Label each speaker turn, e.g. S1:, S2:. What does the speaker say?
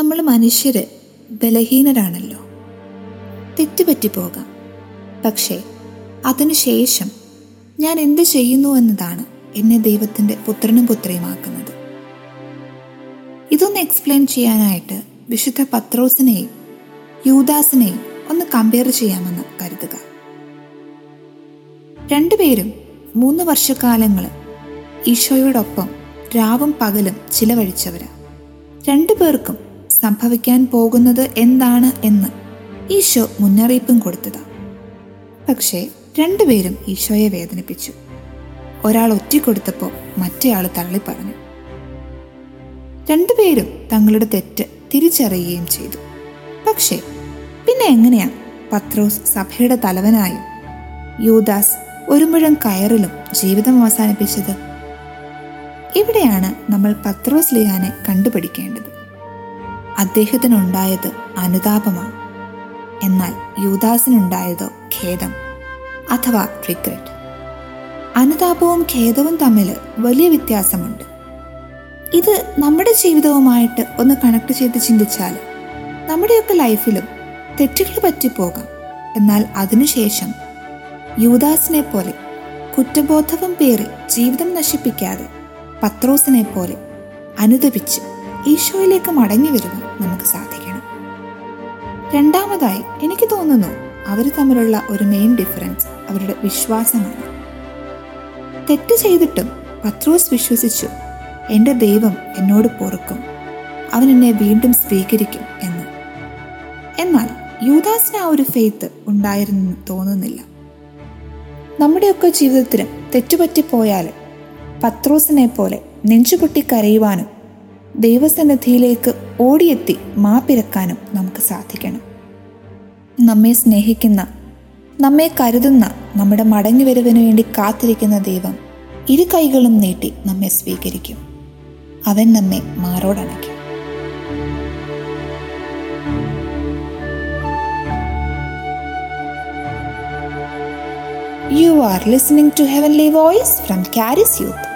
S1: മനുഷ്യര് ബലഹീനരാണല്ലോ. തെറ്റുപറ്റി പോകാം. പക്ഷേ അതിനുശേഷം ഞാൻ എന്ത് ചെയ്യുന്നു എന്നതാണ് എന്നെ ദൈവത്തിന്റെ പുത്രനും പുത്രിയുമാക്കുന്നത്. ഇതൊന്ന് എക്സ്പ്ലെയിൻ ചെയ്യാനായിട്ട് വിശുദ്ധ പത്രോസിനെയും യൂദാസിനെയും ഒന്ന് കമ്പയർ ചെയ്യാമെന്ന് കരുതുക. രണ്ടുപേരും മൂന്ന് വർഷക്കാലങ്ങൾ ഈശോയോടൊപ്പം രാവും പകലും ചിലവഴിച്ചവരാ. രണ്ടുപേർക്കും സംഭവിക്കാൻ പോകുന്നത് എന്താണ് എന്ന് ഈശോ മുന്നറിയിപ്പും കൊടുത്തതാണ് പക്ഷേ രണ്ടുപേരും ഈശോയെ വേദനിപ്പിച്ചു. ഒരാൾ ഒറ്റിക്കൊടുത്തപ്പോൾ മറ്റേയാൾ തള്ളിപ്പറഞ്ഞു രണ്ടുപേരും തങ്ങളുടെ തെറ്റ് തിരിച്ചറിയുകയും ചെയ്തു. പക്ഷേ പിന്നെ എങ്ങനെയാ പത്രോസ് സഭയുടെ തലവനായും യൂദാസ് ഒരു മുഴം കയറിലും ജീവിതം അവസാനിപ്പിച്ചത്? ഇവിടെയാണ് നമ്മൾ പത്രോസ് ലിഹാനെ കണ്ടുപിടിക്കേണ്ടത്. അദ്ദേഹത്തിനുണ്ടായത് അനുതാപമാണ്. എന്നാൽ യൂദാസിനുണ്ടായതോ ഖേദം അഥവാ റിഗ്രറ്റ് അനുതാപവും ഖേദവും തമ്മിൽ വലിയ വ്യത്യാസമുണ്ട്. ഇത് നമ്മുടെ ജീവിതവുമായിട്ട് ഒന്ന് കണക്ട് ചെയ്ത് ചിന്തിച്ചാൽ നമ്മുടെയൊക്കെ ലൈഫിലും തെറ്റുകൾ പറ്റിപ്പോകാം. എന്നാൽ അതിനുശേഷം യൂദാസിനെ പോലെ കുറ്റബോധവും പേറി ജീവിതം നശിപ്പിക്കാതെ പത്രോസിനെ പോലെ അനുദപിച്ച് ഈശോയിലേക്ക് മടങ്ങി വരുവാൻ നമുക്ക് സാധിക്കണം. രണ്ടാമതായി എനിക്ക് തോന്നുന്നു അവർ തമ്മിലുള്ള ഒരു മെയിൻ ഡിഫറൻസ് അവരുടെ വിശ്വാസമാണ്. തെറ്റ് ചെയ്തിട്ടും പത്രോസ് വിശ്വസിച്ചു എന്റെ ദൈവം എന്നോട് പൊറുക്കും അവൻ എന്നെ വീണ്ടും സ്വീകരിക്കും എന്ന്. എന്നാൽ യൂദാസിന് ആ ഒരു ഫെയ്ത്ത് ഉണ്ടായിരുന്നെന്ന് തോന്നുന്നില്ല. നമ്മുടെയൊക്കെ ജീവിതത്തിലും തെറ്റുപറ്റിപ്പോയാൽ പത്രോസിനെ പോലെ നെഞ്ചുപൊട്ടി കരയുവാനും ദൈവസന്നിധിയിലേക്ക് ഓടിയെത്തി മാപ്പിരക്കാനും നമുക്ക് സാധിക്കണം. നമ്മെ സ്നേഹിക്കുന്ന നമ്മെ കരുതുന്ന നമ്മുടെ മടങ്ങിവരവിന് വേണ്ടി കാത്തിരിക്കുന്ന ദൈവം ഇരു കൈകളും നീട്ടി നമ്മെ സ്വീകരിക്കും. അവൻ നമ്മെ മാറോടണയ്ക്കും you are listening to heavenly voice from Charis Youth.